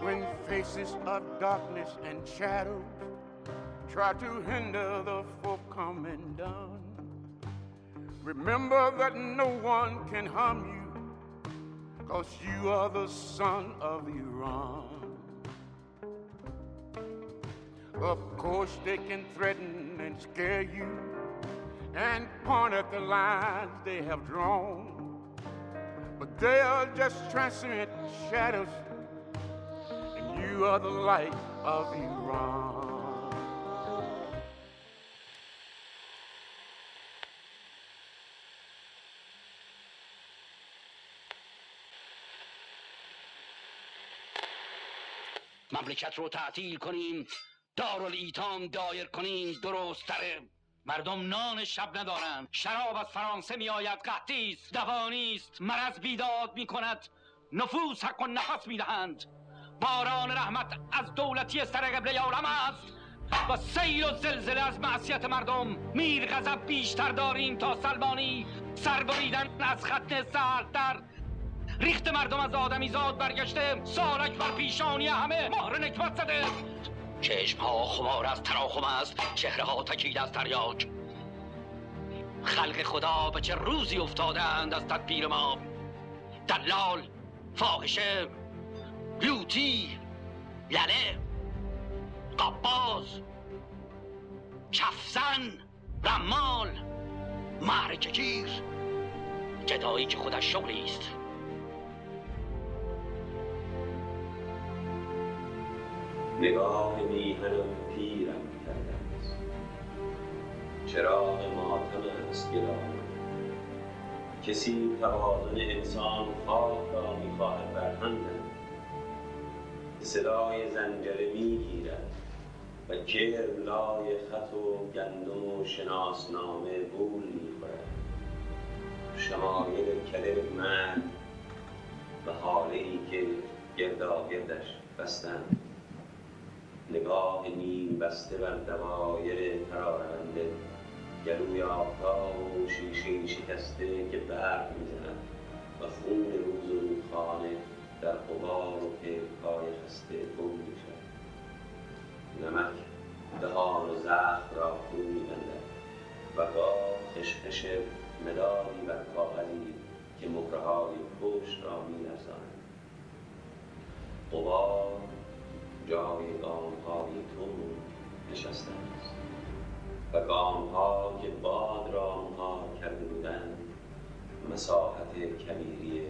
when faces of darkness and shadows try to hinder the folk coming down. Remember that no one can harm you, cause you are the son of Iran. Of course, they can threaten and scare you and point at the lines they have drawn. But they are just transient shadows, are the light of Iran. مملکت رو تعطیل کنیم دارالایتام دایر کنیم درست تره مردم نان شب ندارند شراب از فرانسه می آید قحطی است دوانی است مرض بیداد می کند نفوس حق و نفس می دهند باران رحمت از دولتی سر قبله عالم است. و سیل و زلزله از معصیت مردم میر غضب بیشتر داریم تا سلمانی. سر بریدن از خط سردتر ریخت مردم از آدمی زاد برگشته سالک بر پیشانی همه. مهر نکبت زده. چشم ها خمار از تراخم است چهره ها تکید از تریاک خلق خدا به چه روزی افتادند از تدبیر ما؟ دلال فاحشه لوتی لله قباز کفزن رمال معرکه گیر جدایی که خودش شغلی است نگاه میهنم پیرم کرده است. چراغ ماتم است گرام کسی توازن انسان خاک را برهندن صدای زنجره می‌گیرد و کرم لای خط و گندم و شناسنامه بول می‌خورد. شمایل کلر من و حاله ای که گرداگردش بستند نگاه نیم بسته بر دوایر پراکنده گلوی آفتاب و شیشه شکسته که برق می‌زند و خون روز و رودخانه در قبار و پلکای خسته گم می‌شد نمک دهان زخم را فرو میبندد و گاه خشخش مدادی بر کاغذی که مهرههای پشت را میلرزاند. قبار جای گام های تو نشسته است و گام ها که باد را آنها کرده بودند مساحت کبیری